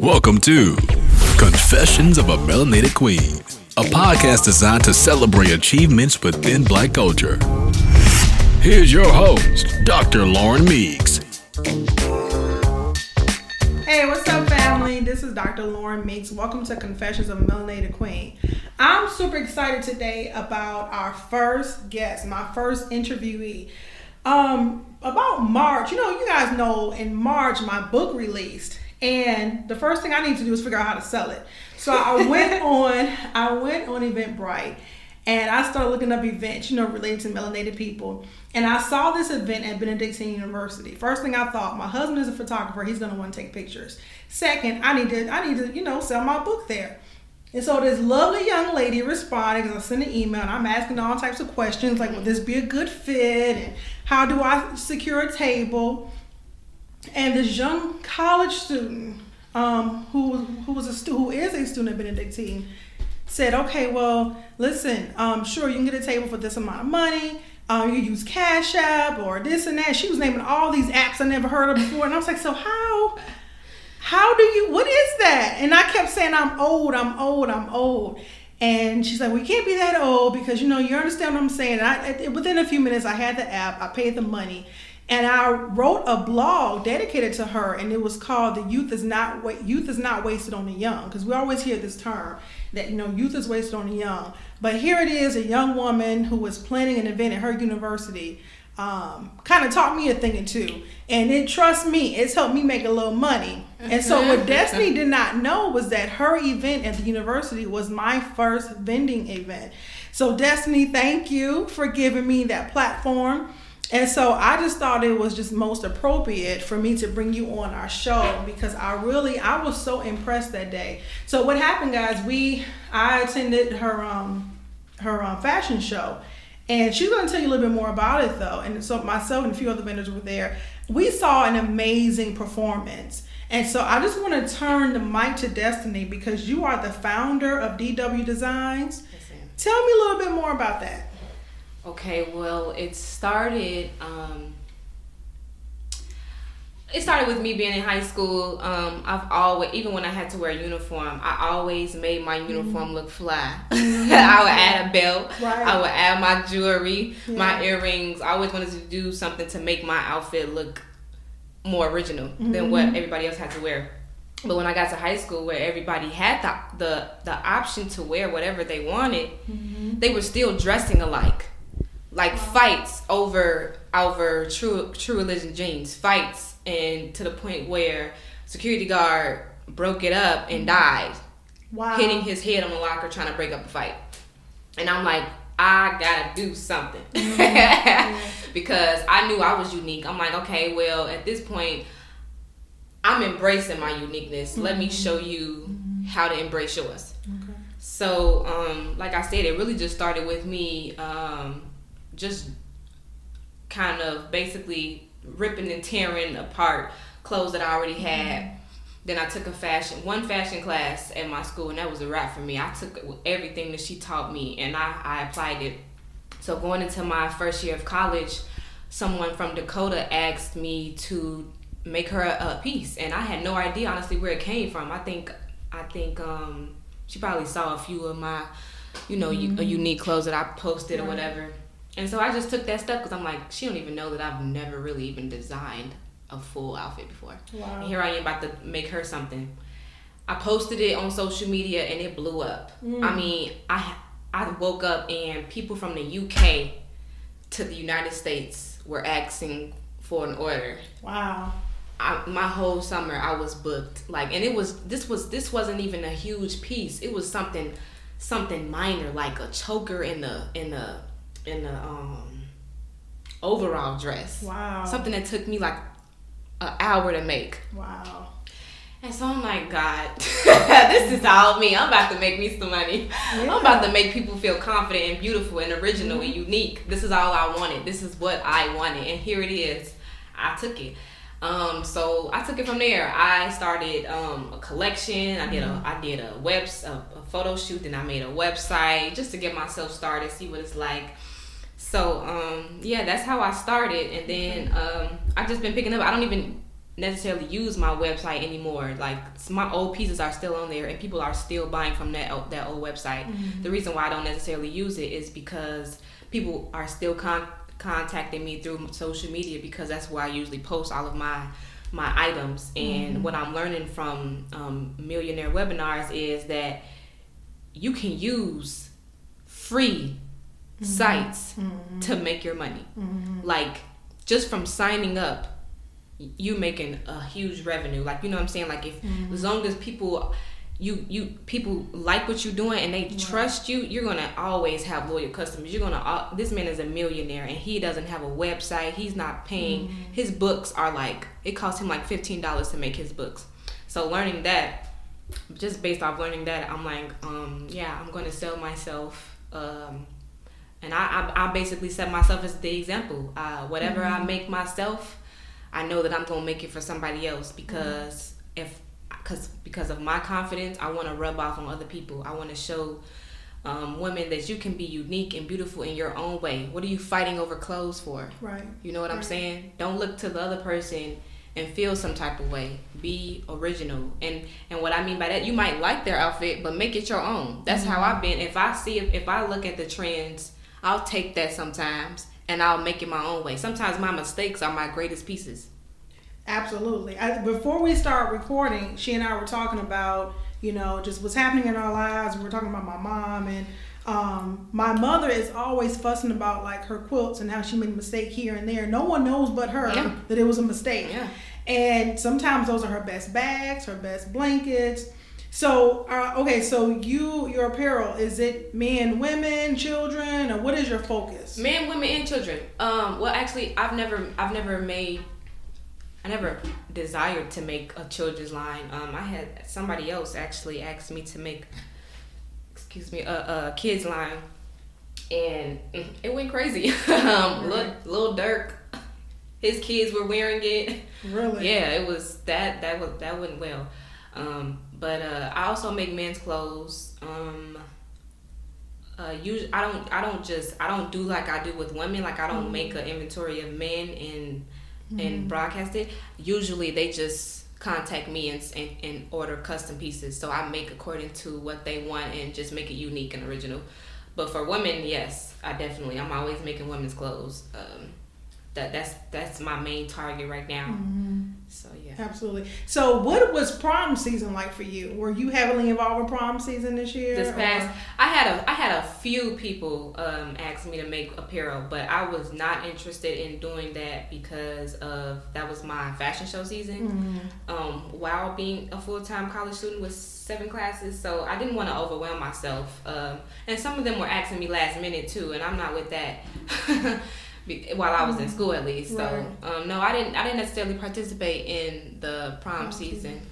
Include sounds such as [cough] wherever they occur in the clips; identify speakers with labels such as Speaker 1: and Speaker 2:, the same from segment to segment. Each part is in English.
Speaker 1: Welcome to Confessions of a Melanated Queen, a podcast designed to celebrate achievements within black culture. Here's your host, Dr. Lauren Meeks.
Speaker 2: Hey, what's up, family? This is Dr. Lauren Meeks. Welcome to Confessions of a Melanated Queen. I'm super excited today about our first guest, my first interviewee. Um, about March, you know, you guys know in March my book released, and the first thing I need to do is figure out how to sell it. So I went [laughs] on, I went on Eventbrite, and I started looking up events, you know, related to melanated people. And I saw this event at Benedictine University. First thing I thought, my husband is a photographer; he's gonna want to take pictures. Second, I need to, I need to, you know, sell my book there. And so this lovely young lady responded because I sent an email and I'm asking all types of questions like, would this be a good fit? And how do I secure a table? And this young college student, um, who who was a stu- who is a student at Benedictine, said, okay, well, listen, um, sure, you can get a table for this amount of money. Um, you use Cash App or this and that. She was naming all these apps I never heard of before, and I was like, so how? How do you? What is that? And I kept saying, I'm old, I'm old, I'm old. And she's like, we can't be that old because you know you understand what I'm saying. And I, within a few minutes, I had the app, I paid the money, and I wrote a blog dedicated to her, and it was called "The Youth Is Not Wa- Youth Is Not Wasted on the Young" because we always hear this term that you know youth is wasted on the young. But here it is, a young woman who was planning an event at her university. Um, kind of taught me a thing or two, and it trust me, it's helped me make a little money. And so what [laughs] Destiny did not know was that her event at the university was my first vending event. So Destiny, thank you for giving me that platform. And so I just thought it was just most appropriate for me to bring you on our show because I really I was so impressed that day. So what happened, guys? We I attended her um her um, fashion show, and she's going to tell you a little bit more about it though. And so myself and a few other vendors were there. We saw an amazing performance. And so I just want to turn the mic to Destiny because you are the founder of DW Designs.
Speaker 3: Yes.
Speaker 2: Tell me a little bit more about that.
Speaker 3: Okay, well, it started. Um, it started with me being in high school. Um, I've always, even when I had to wear a uniform, I always made my uniform look fly. [laughs] I would add a belt.
Speaker 2: Right.
Speaker 3: I would add my jewelry, my earrings. I always wanted to do something to make my outfit look more original than what everybody else had to wear. But when I got to high school, where everybody had the the, the option to wear whatever they wanted, they were still dressing alike like fights over over true true religion jeans fights and to the point where security guard broke it up and died.
Speaker 2: Wow.
Speaker 3: hitting his head on the locker trying to break up the fight. And i'm like i gotta do something. [laughs] Because i knew i was unique. I'm like okay well at this point i'm embracing my uniqueness. Let me show you how to embrace yours.
Speaker 2: Okay.
Speaker 3: so, um, like I said, it really just started with me um, just kind of basically ripping and tearing apart clothes that I already had. Then I took a fashion, one fashion class at my school, and that was a wrap for me. I took everything that she taught me and I, I applied it. So, going into my first year of college, someone from Dakota asked me to make her a, a piece, and I had no idea, honestly, where it came from. I think, I think, um, she probably saw a few of my, you know, u- a unique clothes that I posted or whatever. And so I just took that stuff because I'm like, she don't even know that I've never really even designed a full outfit before.
Speaker 2: Wow.
Speaker 3: And here I am about to make her something. I posted it on social media and it blew up. I mm. mean, I I woke up and people from the UK to the United States were asking for an order.
Speaker 2: Wow.
Speaker 3: I, my whole summer I was booked like and it was this was this wasn't even a huge piece it was something something minor like a choker in the in the in the um overall dress
Speaker 2: Wow.
Speaker 3: something that took me like an hour to make
Speaker 2: Wow.
Speaker 3: and so I'm like, God, [laughs] this is all me. I'm about to make me some money. I'm about to make people feel confident and beautiful and original and unique. This is all I wanted. This is what I wanted. And here it is. I took it. Um, so I took it from there. I started um, a collection. I did a I did a web a, a photo shoot. Then I made a website just to get myself started, see what it's like. So um, yeah, that's how I started. And then um, I've just been picking up. I don't even necessarily use my website anymore. Like my old pieces are still on there, and people are still buying from that that old website. Mm-hmm. The reason why I don't necessarily use it is because people are still con- contacting me through social media because that's where I usually post all of my my items. And mm-hmm. what I'm learning from um, millionaire webinars is that you can use free mm-hmm. sites mm-hmm. to make your money. Mm-hmm. Like just from signing up you making a huge revenue. Like you know what I'm saying? Like if mm-hmm. as long as people you you people like what you're doing and they right. trust you, you're gonna always have loyal customers. You're gonna this man is a millionaire and he doesn't have a website. He's not paying. Mm-hmm. His books are like it costs him like fifteen dollars to make his books. So learning that, just based off learning that, I'm like, um, yeah, I'm gonna sell myself. Um, and I, I, I basically set myself as the example. Uh, whatever mm-hmm. I make myself, I know that I'm gonna make it for somebody else because mm-hmm. if because because of my confidence, I want to rub off on other people. I want to show um, women that you can be unique and beautiful in your own way. What are you fighting over clothes for?
Speaker 2: Right.
Speaker 3: You know what
Speaker 2: right.
Speaker 3: I'm saying? Don't look to the other person and feel some type of way. Be original. And and what I mean by that, you might like their outfit, but make it your own. That's mm-hmm. how I've been. If I see if, if I look at the trends, I'll take that sometimes and I'll make it my own way. Sometimes my mistakes are my greatest pieces.
Speaker 2: Absolutely. I, before we start recording, she and I were talking about, you know, just what's happening in our lives. We were talking about my mom and um, my mother is always fussing about like her quilts and how she made a mistake here and there. No one knows but her yeah. that it was a mistake.
Speaker 3: Yeah.
Speaker 2: And sometimes those are her best bags, her best blankets. So, uh, okay, so you your apparel is it men, women, children, or what is your focus?
Speaker 3: Men, women, and children. Um, well, actually, I've never I've never made I never desired to make a children's line. Um, I had somebody else actually asked me to make, excuse me, a, a kids line, and [laughs] it went crazy. [laughs] um, little, Lil Durk, his kids were wearing it.
Speaker 2: Really?
Speaker 3: Yeah, it was that that was that went well. Um, but uh, I also make men's clothes. Um, uh, usually I don't I don't just I don't do like I do with women. Like I don't mm-hmm. make an inventory of men and mm-hmm. and broadcast it. Usually they just contact me and, and, and order custom pieces. So I make according to what they want and just make it unique and original. But for women, yes, I definitely I'm always making women's clothes. Um, that that's that's my main target right now. Mm-hmm. So yeah,
Speaker 2: absolutely. So what was prom season like for you? Were you heavily involved in prom season this year?
Speaker 3: This past, or? I had a I had a few people um, ask me to make apparel, but I was not interested in doing that because of that was my fashion show season. Mm-hmm. Um, while being a full time college student with seven classes, so I didn't want to overwhelm myself. Um, and some of them were asking me last minute too, and I'm not with that. [laughs] while I was in school at least. Right. So um, no, I didn't. I didn't necessarily participate in the prom season.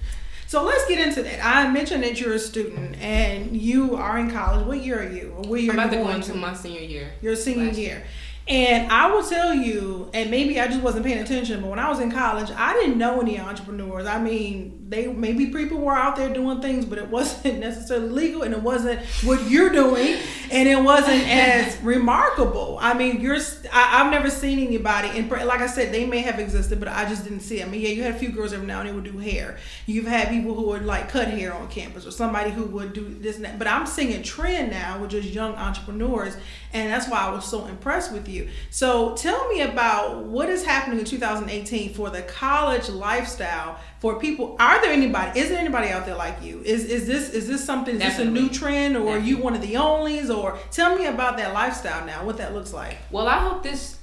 Speaker 2: So let's get into that. I mentioned that you're a student and you are in college. What year are you? What year
Speaker 3: I'm about
Speaker 2: to
Speaker 3: go into my senior year.
Speaker 2: Your senior year. And I will tell you, and maybe I just wasn't paying attention, but when I was in college, I didn't know any entrepreneurs. I mean, they maybe people were out there doing things, but it wasn't [laughs] necessarily legal, and it wasn't what you're doing, and it wasn't [laughs] as remarkable. I mean, you're I, have never seen anybody, and like I said, they may have existed, but I just didn't see. Them. I mean, yeah, you had a few girls every now and then would do hair. You've had people who would like cut hair on campus, or somebody who would do this and that. But I'm seeing a trend now, with just young entrepreneurs, and that's why I was so impressed with you. So tell me about what is happening in 2018 for the college lifestyle for people. Are there anybody? Is there anybody out there like you? Is is this is this something? Is Definitely. this a new trend, or Definitely. are you one of the onlys? Or tell me about that lifestyle now. What that looks like.
Speaker 3: Well, I hope this.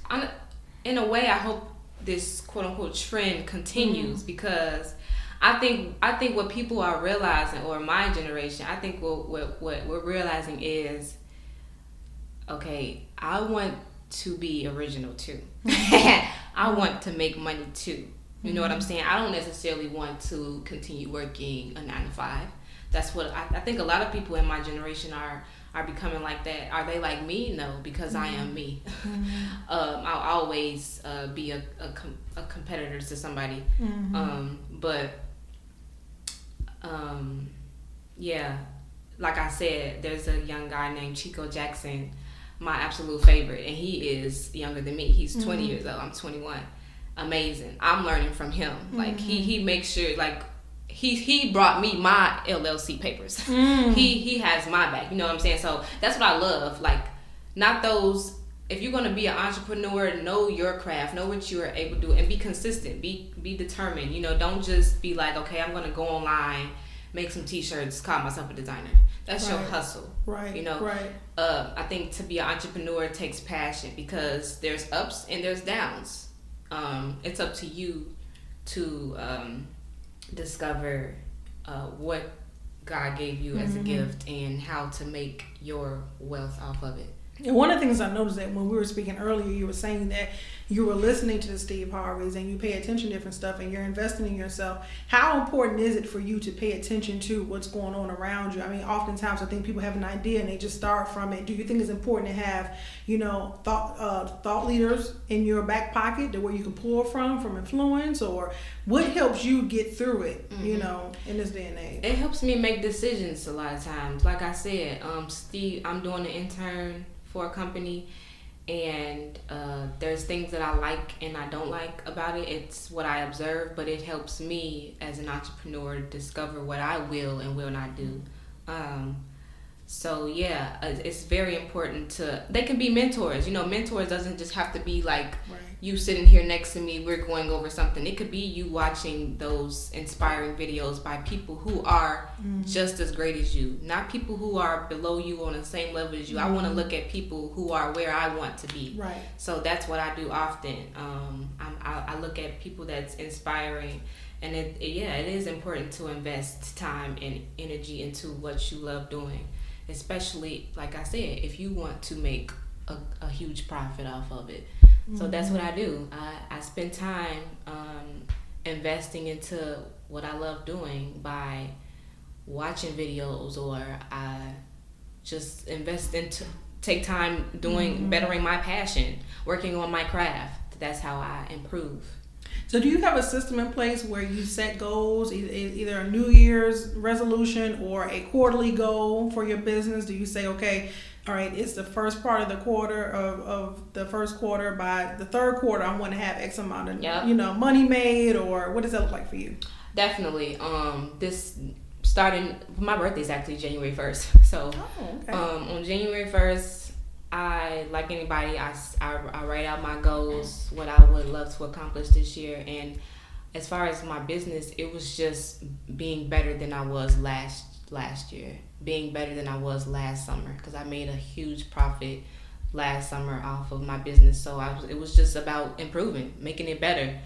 Speaker 3: In a way, I hope this quote unquote trend continues mm-hmm. because. I think I think what people are realizing, or my generation, I think what what, what we're realizing is okay, I want to be original too. [laughs] I want to make money too. You know what I'm mm-hmm. saying? I don't necessarily want to continue working a nine to five. That's what I, I think a lot of people in my generation are are becoming like that. Are they like me? No, because mm-hmm. I am me. [laughs] Mm-hmm. um, I'll always uh, be a, a, com- a, competitor to somebody. Mm-hmm. Um, but um, yeah, like I said, there's a young guy named Chico Jackson my absolute favorite, and he is younger than me. He's 20 mm-hmm. years old. I'm 21, amazing. I'm learning from him. Like he he makes sure like he he brought me my LLC papers. he he has my back. You know what I'm saying? So that's what I love. Like not those. If you're gonna be an entrepreneur, know your craft, know what you are able to do, and be consistent. Be be determined. You know, don't just be like, okay, I'm gonna go online, make some T-shirts, call myself a designer. That's your hustle.
Speaker 2: Right.
Speaker 3: You know,
Speaker 2: Right.
Speaker 3: uh, I think to be an entrepreneur takes passion because there's ups and there's downs. Um, it's up to you to um, discover uh, what God gave you as a gift and how to make your wealth off of it.
Speaker 2: And one of the things I noticed that when we were speaking earlier, you were saying that you were listening to the Steve Harveys and you pay attention to different stuff and you're investing in yourself. How important is it for you to pay attention to what's going on around you? I mean, oftentimes I think people have an idea and they just start from it. Do you think it's important to have, you know, thought uh, thought leaders in your back pocket to where you can pull from from influence, or what helps you get through it? You know, in this day and age.
Speaker 3: It helps me make decisions a lot of times. Like I said, um, Steve, I'm doing an intern for a company, and uh, there's things that I like and I don't like about it. It's what I observe, but it helps me as an entrepreneur discover what I will and will not do. Um, so yeah, uh, it's very important to. They can be mentors. You know, mentors doesn't just have to be like
Speaker 2: Right.
Speaker 3: you sitting here next to me, we're going over something. It could be you watching those inspiring videos by people who are just as great as you, not people who are below you on the same level as you. I want to look at people who are where I want to be.
Speaker 2: Right.
Speaker 3: So that's what I do often. Um, I'm, I, I look at people that's inspiring, and it- yeah, it is important to invest time and energy into what you love doing, especially like I said, if you want to make a, a huge profit off of it. So that's what I do. I, I spend time um, investing into what I love doing by watching videos or I just invest into take time doing bettering my passion, working on my craft. That's how I improve.
Speaker 2: So, do you have a system in place where you set goals, either a New Year's resolution or a quarterly goal for your business? Do you say, okay, all right, it's the first part of the quarter of, of the first quarter. By the third quarter, I want to have X amount of
Speaker 3: Yep.
Speaker 2: you know money made, or what does that look like for you?
Speaker 3: Definitely. Um, this starting my birthday's actually January first, [laughs] so
Speaker 2: Oh, okay.
Speaker 3: Um, on January 1st, I, like anybody, I I write out my goals, what I would love to accomplish this year. And as far as my business, it was just being better than I was last last year, being better than I was last summer, because I made a huge profit last summer off of my business. So I it was just about improving, making it better.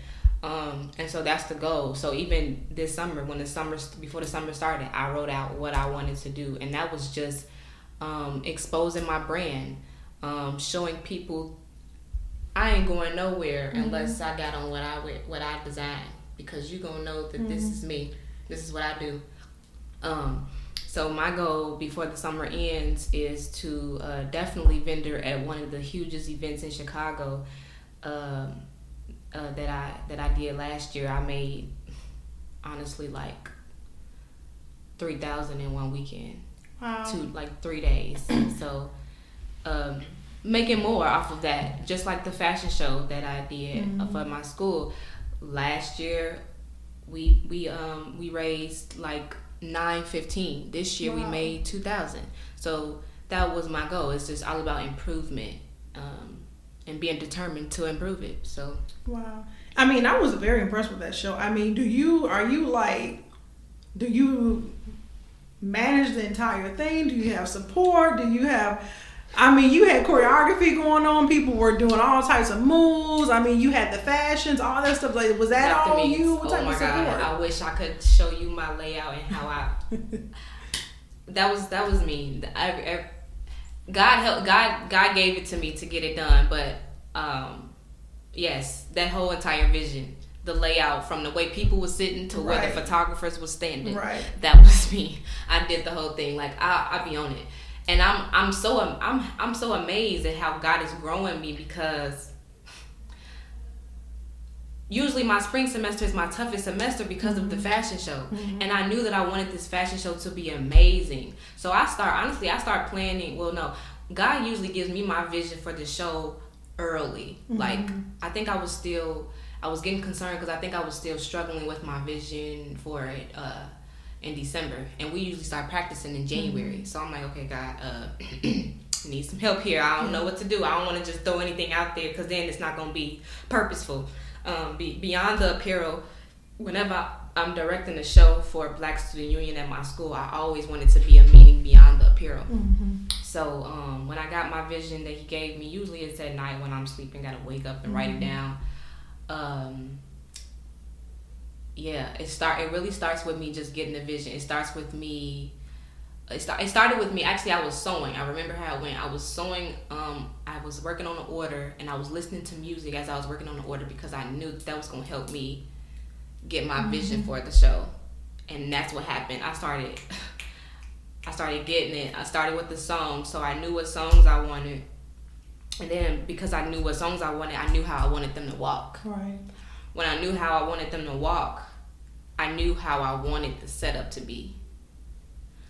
Speaker 3: Um, and so that's the goal. So even this summer, when the summer before the summer started, I wrote out what I wanted to do, and that was just um, exposing my brand, um, showing people I ain't going nowhere unless I got on what I what I design because you gonna know that this is me. This is what I do. Um, so my goal before the summer ends is to uh, definitely vendor at one of the hugest events in Chicago um, uh, that I that I did last year. I made honestly like three thousand in one weekend
Speaker 2: wow.
Speaker 3: to like three days. so um, making more off of that, just like the fashion show that I did uh for my school last year. We we um we raised like nine fifteen. This year we made two thousand. So that was my goal. It's just all about improvement um, and being determined to improve it. So
Speaker 2: Wow. I mean, I was very impressed with that show. I mean, do you are you like do you manage the entire thing? Do you have support? Do you have I mean, you had choreography going on. People were doing all types of moves. I mean, you had the fashions, all that stuff. Like, was that
Speaker 3: Dr.
Speaker 2: all you? What
Speaker 3: oh my god!
Speaker 2: support?
Speaker 3: I wish I could show you my layout and how I. [laughs] that was that was me. I, I- God help God God gave it to me to get it done, but um, yes, that whole entire vision, the layout from the way people were sitting to where the photographers were standing.
Speaker 2: Right.
Speaker 3: That [laughs] was me. I did the whole thing. Like I I be on it, and I'm I'm so I'm I'm so amazed at how God is growing me because usually my spring semester is my toughest semester because of the mm-hmm. fashion show. Mm-hmm. And i knew that i wanted this fashion show to be amazing. So i start honestly i start planning well no god usually gives me my vision for the show early. Mm-hmm. Like i think i was still I was getting concerned because I think I was still struggling with my vision for it uh, in December, and we usually start practicing in January. Mm-hmm. So I'm like, okay, God, uh, [clears throat] need some help here. I don't know what to do. I don't want to just throw anything out there because then it's not gonna be purposeful. Um, be, beyond the apparel, whenever I'm directing a show for Black Student Union at my school, I always wanted to be a meaning beyond the apparel. Mm-hmm. So um, when I got my vision that he gave me, usually it's at night when I'm sleeping, gotta wake up and mm-hmm. write it mm-hmm. down. Um, yeah, it start. It really starts with me just getting the vision. It starts with me. It, start, it started with me. Actually, I was sewing. I remember how it went. I was sewing. Um, I was working on an order, and I was listening to music as I was working on the order because I knew that, was gonna help me get my mm-hmm. vision for the show. And that's what happened. I started [sighs] I started getting it. I started with the songs, so I knew what songs I wanted. And then because I knew what songs I wanted, I knew how I wanted them to walk.
Speaker 2: Right.
Speaker 3: When I knew how I wanted them to walk, I knew how I wanted the setup to be.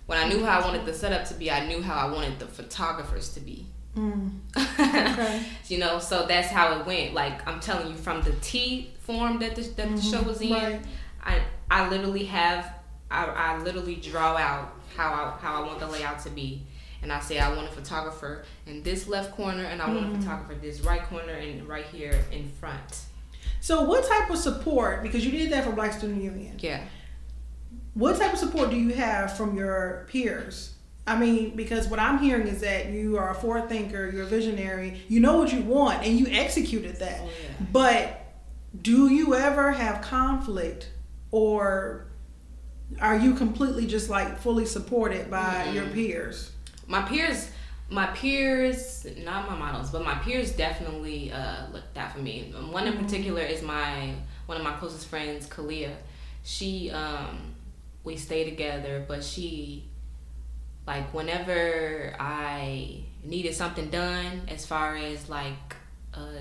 Speaker 3: When I knew how I wanted the setup to be, I knew how I wanted the photographers to be. Mm. [laughs] Okay. you know, so that's how it went. Like I'm telling you, from the T form that the, that mm-hmm. the show mm-hmm. was in, right. I I literally have I, I literally draw out how I how I want the layout to be. And I say I want a photographer in this left corner and I want a mm-hmm. photographer this right corner and right here in front.
Speaker 2: So what type of support because you did that for Black Student Union.
Speaker 3: Yeah.
Speaker 2: What type of support do you have from your peers? I mean, because what I'm hearing is that you are a forward thinker, you're a visionary, you know what you want, and you executed that. Oh, yeah. But do you ever have conflict or are you completely just like fully supported by mm-hmm. your peers?
Speaker 3: My peers my peers, not my models, but my peers definitely uh, looked out for me. One in mm-hmm. particular is my one of my closest friends, Kalia. She um, we stay together, but she like whenever I needed something done, as far as like uh,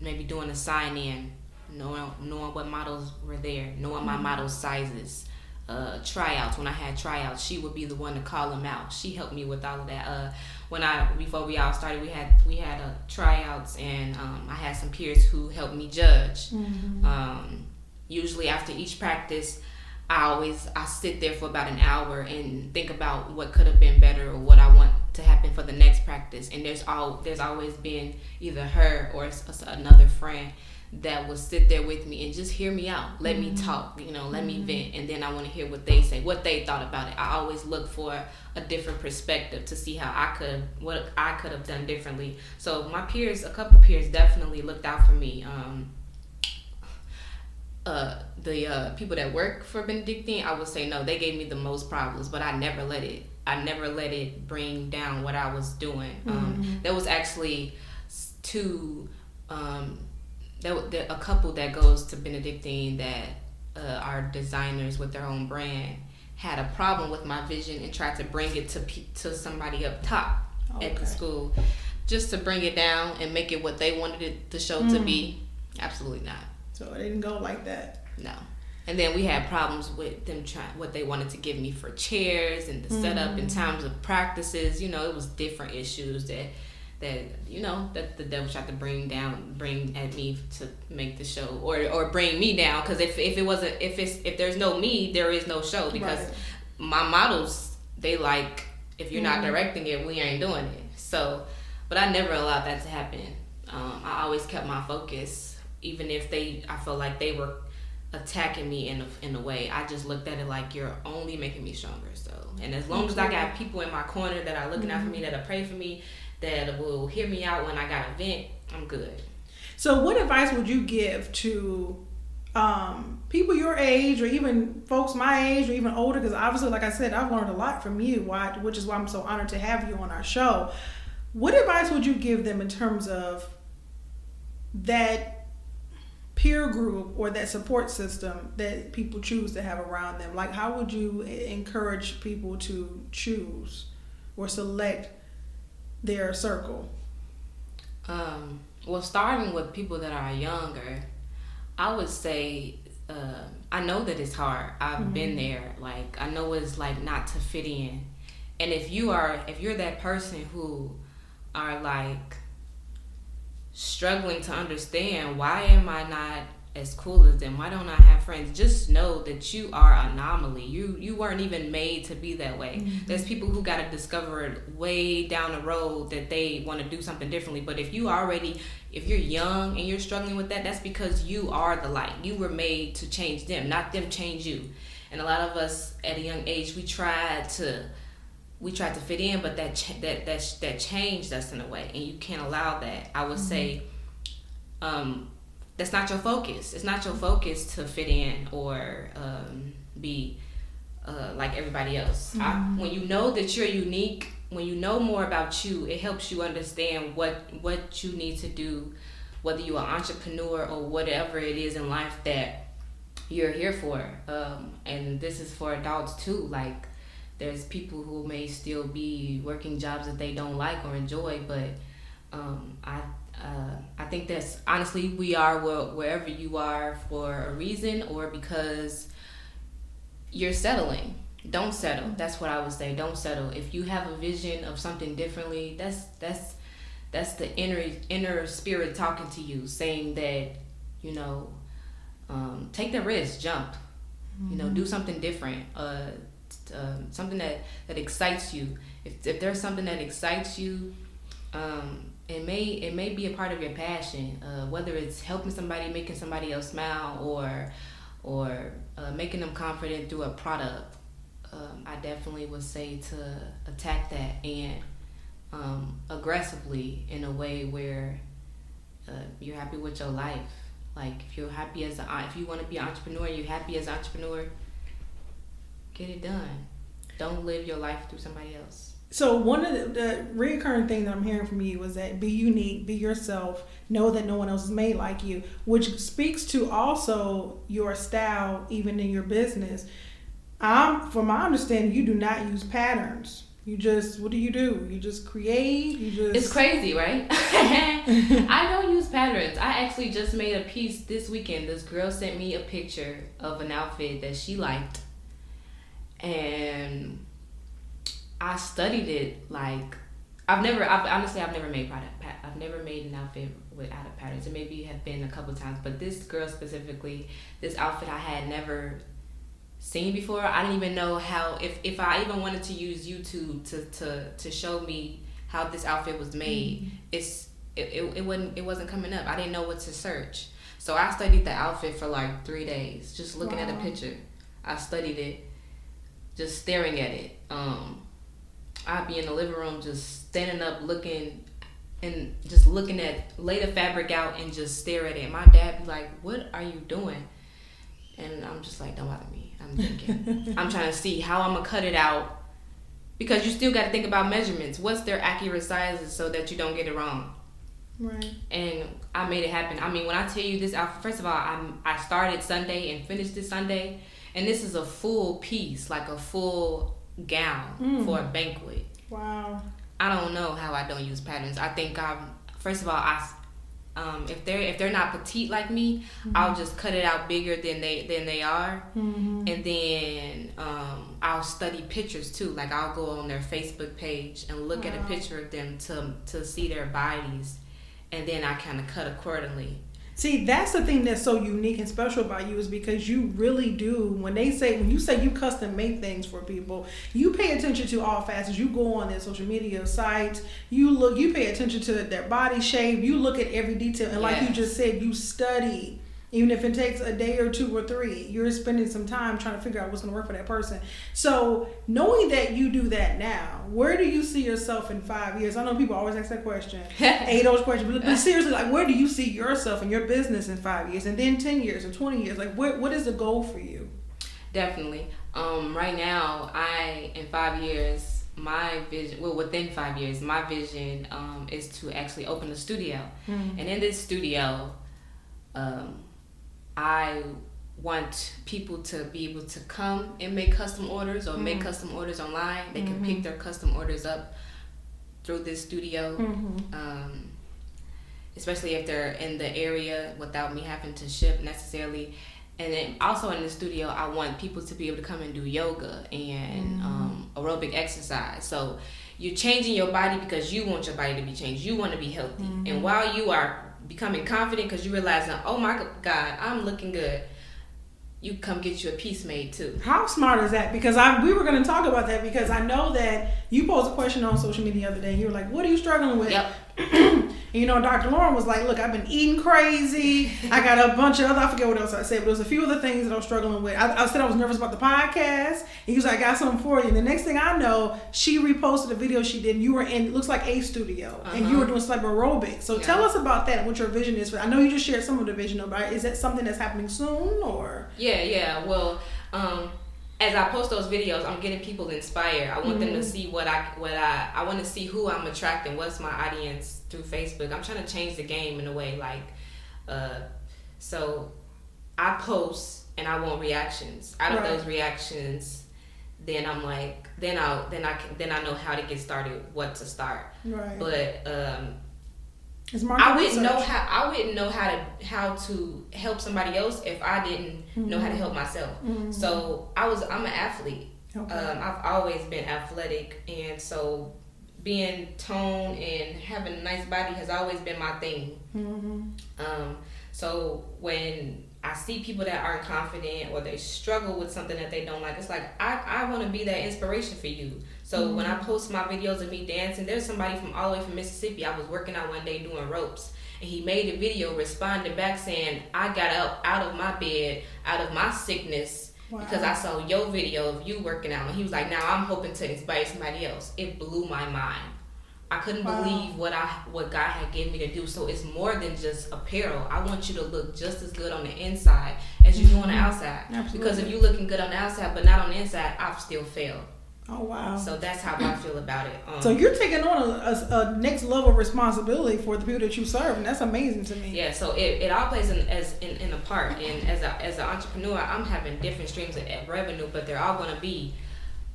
Speaker 3: maybe doing a sign in, knowing knowing what models were there, knowing my mm-hmm. model sizes, uh, tryouts. When I had tryouts, she would be the one to call them out. She helped me with all of that. Uh, when I before we all started, we had we had uh, tryouts, and um, I had some peers who helped me judge. Mm-hmm. Um, usually after each practice, I always I sit there for about an hour and think about what could have been better or what I want to happen for the next practice. And there's all there's always been either her or another friend that will sit there with me and just hear me out. Let mm-hmm. me talk, you know, let mm-hmm. me vent and then I want to hear what they say, what they thought about it. I always look for a different perspective to see how I could what I could have done differently. So my peers, a couple peers definitely looked out for me. Um, uh, the uh, people that work for Benedictine, I would say no, they gave me the most problems, but I never let it. I never let it bring down what I was doing. Um, mm-hmm. there was actually two um, there, there a couple that goes to Benedictine that uh, are designers with their own brand had a problem with my vision and tried to bring it to to somebody up top okay. at the school just to bring it down and make it what they wanted it the show mm. to be mm. absolutely not
Speaker 2: so it didn't go like that
Speaker 3: no and then we had problems with them trying what they wanted to give me for chairs and the mm. setup in mm. times of practices you know it was different issues that that you know that the devil tried to bring down bring at me to make the show or or bring me down. Because if, if it wasn't if it's if there's no me there is no show. Because right. my models they like if you're mm-hmm. not directing it we ain't doing it. So but i never allowed that to happen. Um, i always kept my focus even if they i felt like they were attacking me in a, in a way. I just looked at it like you're only making me stronger. So and as long as i got people in my corner that are looking mm-hmm. out for me that are praying for me that will hear me out when I got a vent, I'm good.
Speaker 2: So, what advice would you give to um, people your age, or even folks my age, or even older? Because obviously, like I said, I've learned a lot from you, which is why I'm so honored to have you on our show. What advice would you give them in terms of that peer group or that support system that people choose to have around them? Like, how would you encourage people to choose or select their circle?
Speaker 3: Um, well, starting with people that are younger, I would say uh, I know that it's hard. I've mm-hmm. been there. Like I know it's like not to fit in. And if you are, if you're that person who are like struggling to understand why am I not as cool as them? Why don't I have friends? Just know that you are anomaly. You you weren't even made to be that way. Mm-hmm. There's people who got to discover it way down the road that they want to do something differently. But if you already if you're young and you're struggling with that, that's because you are the light. You were made to change them, not them change you. And a lot of us at a young age, we tried to we tried to fit in, but that ch- that that that changed us in a way, and you can't allow that. I would mm-hmm. say, um, that's not your focus. It's not your focus to fit in or um, be uh, like everybody else. Mm-hmm. I, when you know that you're unique, when you know more about you, it helps you understand what what you need to do, whether you're an entrepreneur or whatever it is in life that you're here for. Um, and this is for adults too. Like there's people who may still be working jobs that they don't like or enjoy, but um, I uh, I think that's honestly we are wherever you are for a reason or because you're settling. Don't settle. That's what I would say. Don't settle. If you have a vision of something differently, that's that's that's the inner inner spirit talking to you, saying that you know, um, take the risk, jump. Mm-hmm. You know, do mm-hmm. something different. Uh, um, something that that excites you. If if there's something that excites you, um, it may it may be a part of your passion. Uh, whether it's helping somebody, making somebody else smile, or or uh, making them confident through a product. Um, I definitely would say to attack that and um, aggressively in a way where uh, you're happy with your life. Like if you're happy as a, if you want to be an entrepreneur, you're happy as an entrepreneur Get it done. Don't live your life through somebody else.
Speaker 2: So one of the, the recurring thing that I'm hearing from you is that be unique, be yourself, know that no one else is made like you, which speaks to also your style, even in your business. I'm, from my understanding, you do not use patterns. You just, what do you do? You just create. You just.
Speaker 3: It's crazy, right? [laughs] I don't use patterns. I actually just made a piece this weekend. This girl sent me a picture of an outfit that she liked and I studied it like I've never I've, honestly I've never made product I've never made an outfit without a patterns it maybe have been a couple times but this girl specifically this outfit I had never seen before I didn't even know how if if I even wanted to use YouTube to to to show me how this outfit was made mm-hmm. it's it, it, it wasn't it wasn't coming up I didn't know what to search so I studied the outfit for like three days just looking wow. at a picture I studied it just staring at it. Um, I'd be in the living room just standing up looking and just looking at lay the fabric out and just stare at it. My dad be like, "What are you doing?" And I'm just like, "Don't bother me." I'm thinking. [laughs] I'm trying to see how I'm gonna cut it out because you still got to think about measurements. What's their accurate sizes so that you don't get it wrong.
Speaker 2: Right.
Speaker 3: And I made it happen. I mean, when I tell you this, first of all, I'm I started Sunday and finished this Sunday and this is a full piece, like a full gown mm. for a banquet.
Speaker 2: Wow.
Speaker 3: I don't know how I don't use patterns. I think I'm first of all I um, if they're if they're not petite like me, mm-hmm. I'll just cut it out bigger than they than they are, mm-hmm. and then um, I'll study pictures too. Like I'll go on their Facebook page and look wow. at a picture of them to to see their bodies, and then I kind of cut accordingly.
Speaker 2: See, that's the thing that's so unique and special about you is because you really do. When they say, when you say you custom make things for people, you pay attention to all facets. You go on their social media sites, you look, you pay attention to their body shape, you look at every detail, and like you just said, you study even if it takes a day or two or three you're spending some time trying to figure out what's going to work for that person. So knowing that you do that now where do you see yourself in five years? I know people always ask that question. [laughs] Eight those questions but, but, seriously like where do you see yourself and your business in five years? And then 10 years and 20 years like what, what is the goal for you?
Speaker 3: Definitely. Um, right now i in five years my vision well within five years my vision um, is to actually open a studio. Mm-hmm. and in this studio um, I want people to be able to come and make custom orders or mm-hmm. make custom orders online. They mm-hmm. can pick mm-hmm. their custom orders up through this studio. Mm-hmm. Um, especially if they're in the area without me having to ship necessarily. And then also in the studio, I want people to be able to come and do yoga and mm-hmm. um, aerobic exercise. So you're changing your body because you want your body to be changed. You want to be healthy. And mm-hmm. while you are becoming confident because you realizing, oh my God, I'm looking good. You come get you a piece made too.
Speaker 2: How smart is that? Because I we were going to talk about that because I know that you posed a question on social media the other day. You were like, "What are you struggling with?"
Speaker 3: Yep. [clears throat]
Speaker 2: you know, Dr. Lauren was like, "Look, I've been eating crazy. I got a bunch of other. I forget what else I said, but there was a few other things that I was struggling with. I, I said I was nervous about the podcast. And he was like, "I got something for you." And the next thing I know, she reposted a video she did. And you were in it looks like a studio, and you were doing like aerobics. So
Speaker 3: Uh-huh. Yeah.
Speaker 2: tell us about that. And what your vision is for? I know you just shared some of the vision, but is that something that's happening soon or?
Speaker 3: Yeah, yeah. Well, um, as I post those videos, I'm getting people inspired. I want them to see what I what I I want to see who I'm attracting. What's my audience through Facebook? I'm trying to change the game in a way. Like, uh, so I post and I want reactions. Out of
Speaker 2: Right.
Speaker 3: those reactions, then I'm like, then I then I can then I know how to get started, what to start.
Speaker 2: Right.
Speaker 3: But um, I wouldn't know how I wouldn't know how to how to help somebody else if I didn't know how to help myself. So I was I'm an athlete.
Speaker 2: Okay.
Speaker 3: Um, I've always been athletic, and so being toned and having a nice body has always been my thing.
Speaker 2: Mm-hmm.
Speaker 3: Um, so when I see people that aren't confident or they struggle with something that they don't like, it's like I, I want to be that inspiration for you. So when I post my videos of me dancing, there's somebody from all the way from Mississippi. I was working out one day doing ropes, and he made a video responding back saying, "I got up out of my bed, out of my sickness." Because I saw your video of you working out, and he was like, "Now I'm hoping to inspire somebody else." It blew my mind. I couldn't
Speaker 2: Wow.
Speaker 3: believe what I what God had given me to do. So it's more than just apparel. I want you to look just as good on the inside as you do on the mm-hmm. outside.
Speaker 2: Absolutely.
Speaker 3: Because if you're looking good on the outside but not on the inside, I've still failed.
Speaker 2: Oh wow.
Speaker 3: So that's how I feel about it. Um,
Speaker 2: So you're taking on a, a, a next level of responsibility for the people that you serve, and that's amazing to me.
Speaker 3: yeah, so it, it all plays in as in, in a part. And as a as an entrepreneur, I'm having different streams of revenue, but they're all going to be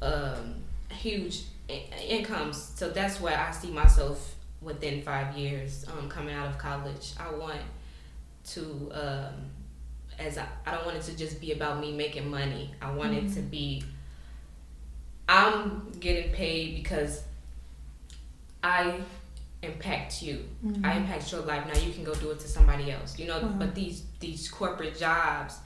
Speaker 3: um, huge i- incomes. So that's where I see myself within five years um, coming out of college. I want to um, as I, I don't want it to just be about me making money. I want it to be I'm getting paid because I impact you. I mm-hmm. impact your life. Now you can go do it to somebody else. You know,
Speaker 2: Wow.
Speaker 3: but uh-huh. these these corporate jobs,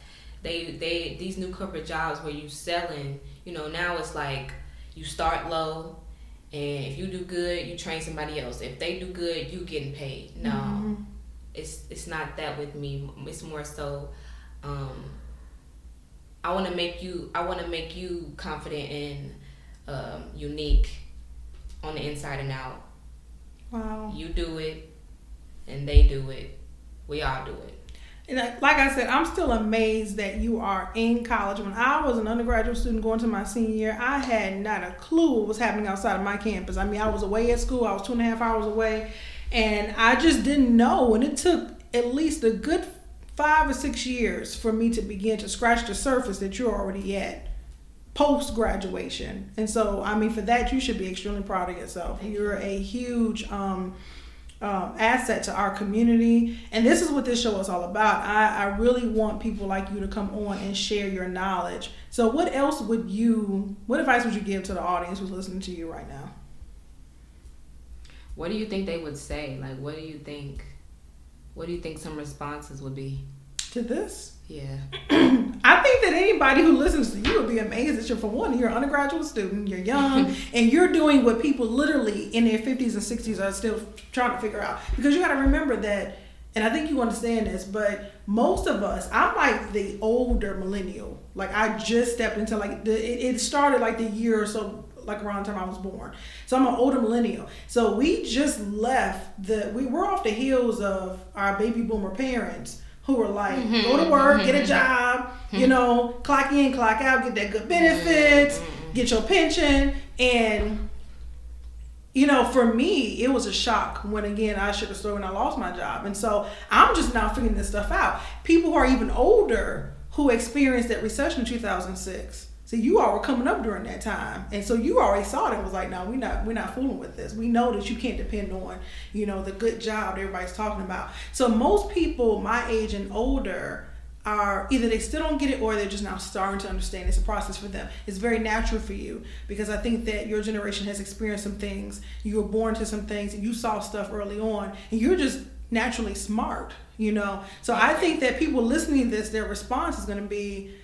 Speaker 3: they they these new corporate jobs where you selling, you know, now it's like you start low and if you do good, you train somebody else. If they do good, you getting paid. No. Mm-hmm. It's it's not that with me. It's more so um I want to make you I want to make you confident and um, unique on the inside and out.
Speaker 2: Wow.
Speaker 3: You do it, and they do it. We all do it.
Speaker 2: And like I said, I'm still amazed that you are in college. When I was an undergraduate student going to my senior year, I had not a clue what was happening outside of my campus. I mean, I was away at school, I was two and a half hours away, and I just didn't know. And it took at least a good five or six years for me to begin to scratch the surface that you're already at post graduation. And so, I mean, for that, you should be extremely proud of yourself. You're a huge um, um, asset to our community. And this is what this show is all about. I, I really want people like you to come on and share your knowledge. So, what else would you, what advice would you give to the audience who's listening to you right now?
Speaker 3: What do you think they would say? Like, what do you think? What do you think some responses would be?
Speaker 2: To this?
Speaker 3: Yeah. [clears throat]
Speaker 2: I think that anybody who listens to you would be amazed that you're, for one, you're an undergraduate student, you're young, [laughs] and you're doing what people literally in their 50s and 60s are still trying to figure out. Because you got to remember that, and I think you understand this, but most of us, I'm like the older millennial. Like, I just stepped into, like, the, it, it started like the year or so like around the time I was born. So I'm an older millennial. So we just left the we were off the heels of our baby boomer parents who were like, go to mm-hmm, work, mm-hmm, get a mm-hmm. job, you know, clock in, clock out, get that good benefits, get your pension. And you know, for me, it was a shock when again I should have stood when I lost my job. And so I'm just now figuring this stuff out. People who are even older who experienced that recession in 2006. So you all were coming up during that time, and so you already saw it and was like, "No, we're not. We're not fooling with this. We know that you can't depend on, you know, the good job that everybody's talking about." So most people my age and older are either they still don't get it or they're just now starting to understand it's a process for them. It's very natural for you because I think that your generation has experienced some things. You were born to some things and you saw stuff early on, and you're just naturally smart, you know. So I think that people listening to this, their response is going to be,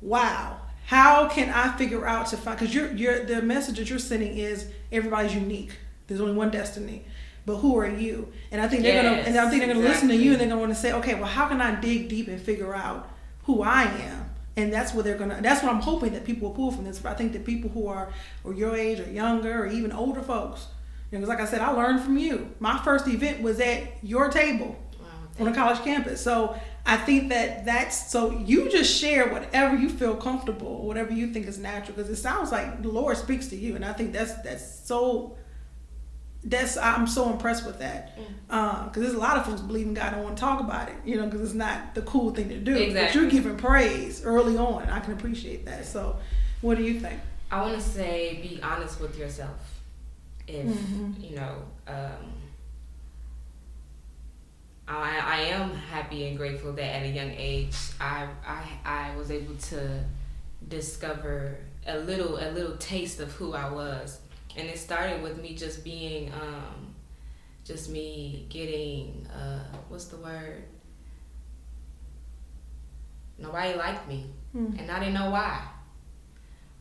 Speaker 2: "Wow, how can I figure out to find?" Because you're, you're the message that you're sending is everybody's unique. There's only one destiny. But who are you? And I think they're gonna, and I think they're gonna listen to you, and they're gonna want to say, okay, well, how can I dig deep and figure out who I am? And that's what they're gonna. That's what I'm hoping that people will pull from this. But I think that people who are, or your age, or younger, or even older folks, because like I said, I learned from you. My first event was at your table wow, on a college campus. So I think that that's so you just share whatever you feel comfortable, whatever you think is natural, because it sounds like the Lord speaks to you, and I think that's that's so. That's I'm so impressed with that because mm. uh, there's a lot of folks believe in God don't want to talk about it, you know, because it's not the cool thing to do. Exactly. But you're giving praise early on. I can appreciate that. So, what do you think?
Speaker 3: I want to say be honest with yourself if mm-hmm. you know um, I, I am happy and grateful that at a young age I, I I was able to discover a little a little taste of who I was. And it started with me just being um, just me getting uh, what's the word? Nobody liked me. Mm. and I didn't know why.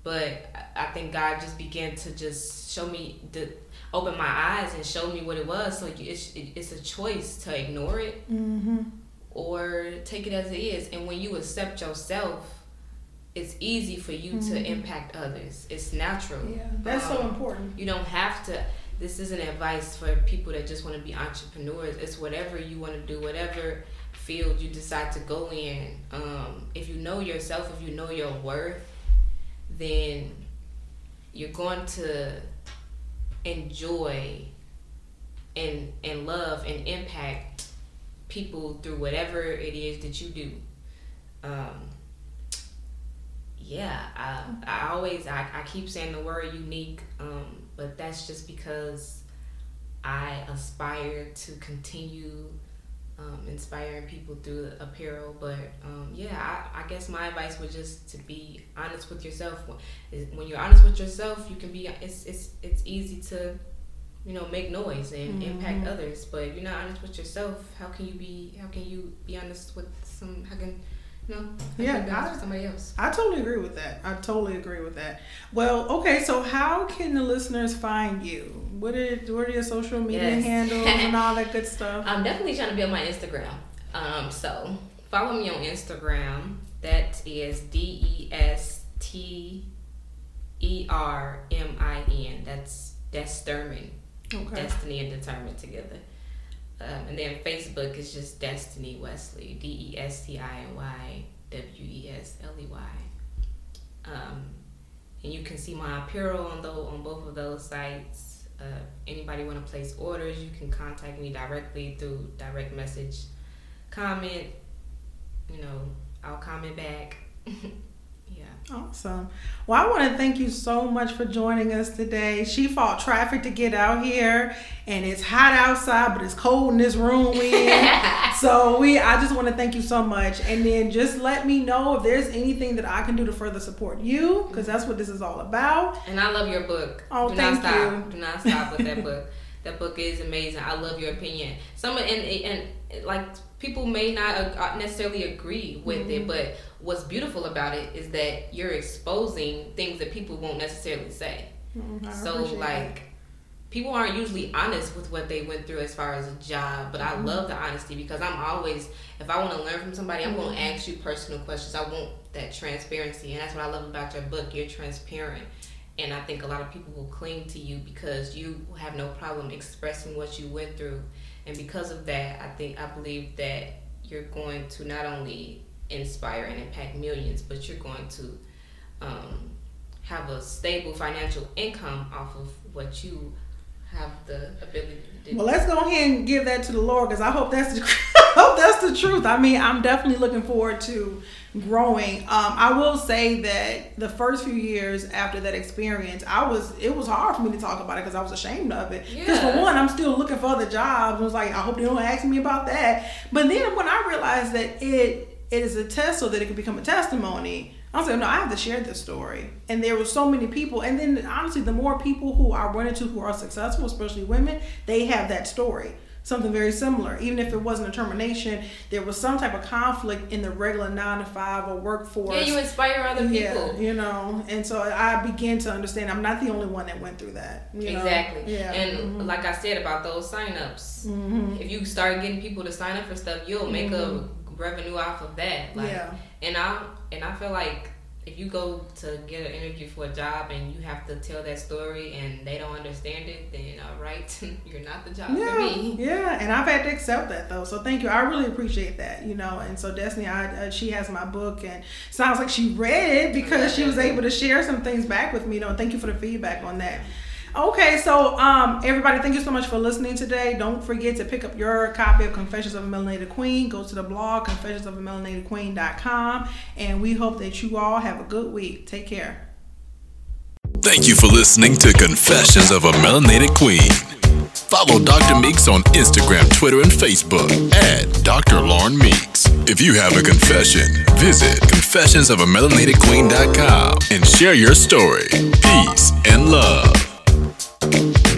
Speaker 3: But I think God just began to just show me the open my eyes and show me what it was. So it's it's a choice to ignore it mm-hmm. or take it as it is. And when you accept yourself, it's easy for you mm-hmm. to impact others. It's natural.
Speaker 2: Yeah, that's um, so important.
Speaker 3: You don't have to. This isn't advice for people that just want to be entrepreneurs. It's whatever you want to do, whatever field you decide to go in. Um, if you know yourself, if you know your worth then you're going to enjoy and and love and impact people through whatever it is that you do. Um, yeah, I, I always I, I keep saying the word unique, um, but that's just because I aspire to continue um, inspiring people through apparel. But um, yeah, I, I, guess my advice was just to be honest with yourself. When you're honest with yourself, you can be. It's it's it's easy to, you know, make noise and mm-hmm. impact others. But if you're not honest with yourself, how can you be? How can you be honest with some? How can no,
Speaker 2: yeah, I, somebody else. I totally agree with that. I totally agree with that. Well, okay, so how can the listeners find you? What are what are your social media yes. handles and [laughs] all that good stuff?
Speaker 3: I'm definitely trying to build my Instagram. Um, so follow me on Instagram. That is D E S T E R M I N. That's that's Sturman. Okay. Destiny and determined together. Um, and then Facebook is just Destiny Wesley, D E S T I N Y W E S L E Y. Um, and you can see my apparel on those on both of those sites. Uh, anybody want to place orders, you can contact me directly through direct message, comment. You know, I'll comment back. [laughs]
Speaker 2: Awesome. Well, I want to thank you so much for joining us today. She fought traffic to get out here, and it's hot outside, but it's cold in this room we in. [laughs] so we, I just want to thank you so much, and then just let me know if there's anything that I can do to further support you, because that's what this is all about.
Speaker 3: And I love your book.
Speaker 2: Oh, do thank
Speaker 3: not
Speaker 2: stop.
Speaker 3: you. Do not stop with that [laughs] book. That book is amazing. I love your opinion. Some and and like people may not uh, necessarily agree with mm-hmm. it, but what's beautiful about it is that you're exposing things that people won't necessarily say. Mm-hmm. So like that. people aren't usually honest with what they went through as far as a job, but mm-hmm. I love the honesty because I'm always if I want to learn from somebody, I'm going to mm-hmm. ask you personal questions. I want that transparency, and that's what I love about your book. You're transparent. And I think a lot of people will cling to you because you have no problem expressing what you went through. And because of that, I think I believe that you're going to not only inspire and impact millions, but you're going to um, have a stable financial income off of what you have the ability to do.
Speaker 2: Well, let's go ahead and give that to the Lord because I hope that's the [laughs] That's the truth. I mean, I'm definitely looking forward to growing. Um, I will say that the first few years after that experience, I was it was hard for me to talk about it because I was ashamed of it. Because yeah. for one, I'm still looking for other jobs. I was like, I hope they don't ask me about that. But then when I realized that it it is a test so that it can become a testimony. I was like, no, I have to share this story. And there were so many people. And then honestly, the more people who I run into who are successful, especially women, they have that story. Something very similar. Even if it wasn't a termination, there was some type of conflict in the regular nine to five or workforce.
Speaker 3: Yeah, you inspire other people.
Speaker 2: Yeah, you know, and so I began to understand I'm not the only one that went through that.
Speaker 3: exactly.
Speaker 2: Know? Yeah.
Speaker 3: And
Speaker 2: mm-hmm.
Speaker 3: like I said about those signups,
Speaker 2: mm-hmm.
Speaker 3: if you start getting people to sign up for stuff, you'll make mm-hmm. a revenue off of that. Like, yeah. And I and I feel like if you go to get an interview for a job and you have to tell that story and they don't understand it, then all right, [laughs] you're not the job
Speaker 2: yeah,
Speaker 3: for me.
Speaker 2: Yeah, and I've had to accept that though. So thank you. I really appreciate that. You know, and so Destiny, I uh, she has my book and sounds like she read it because she was able to share some things back with me. You know, thank you for the feedback on that. Okay, so um, everybody, thank you so much for listening today. Don't forget to pick up your copy of Confessions of a Melanated Queen. Go to the blog, confessionsofamelaNatedQueen.com, and we hope that you all have a good week. Take care.
Speaker 1: Thank you for listening to Confessions of a Melanated Queen. Follow Dr. Meeks on Instagram, Twitter, and Facebook at Dr. Lauren Meeks. If you have a confession, visit confessionsofamelaNatedQueen.com and share your story. Peace and love. Thank you.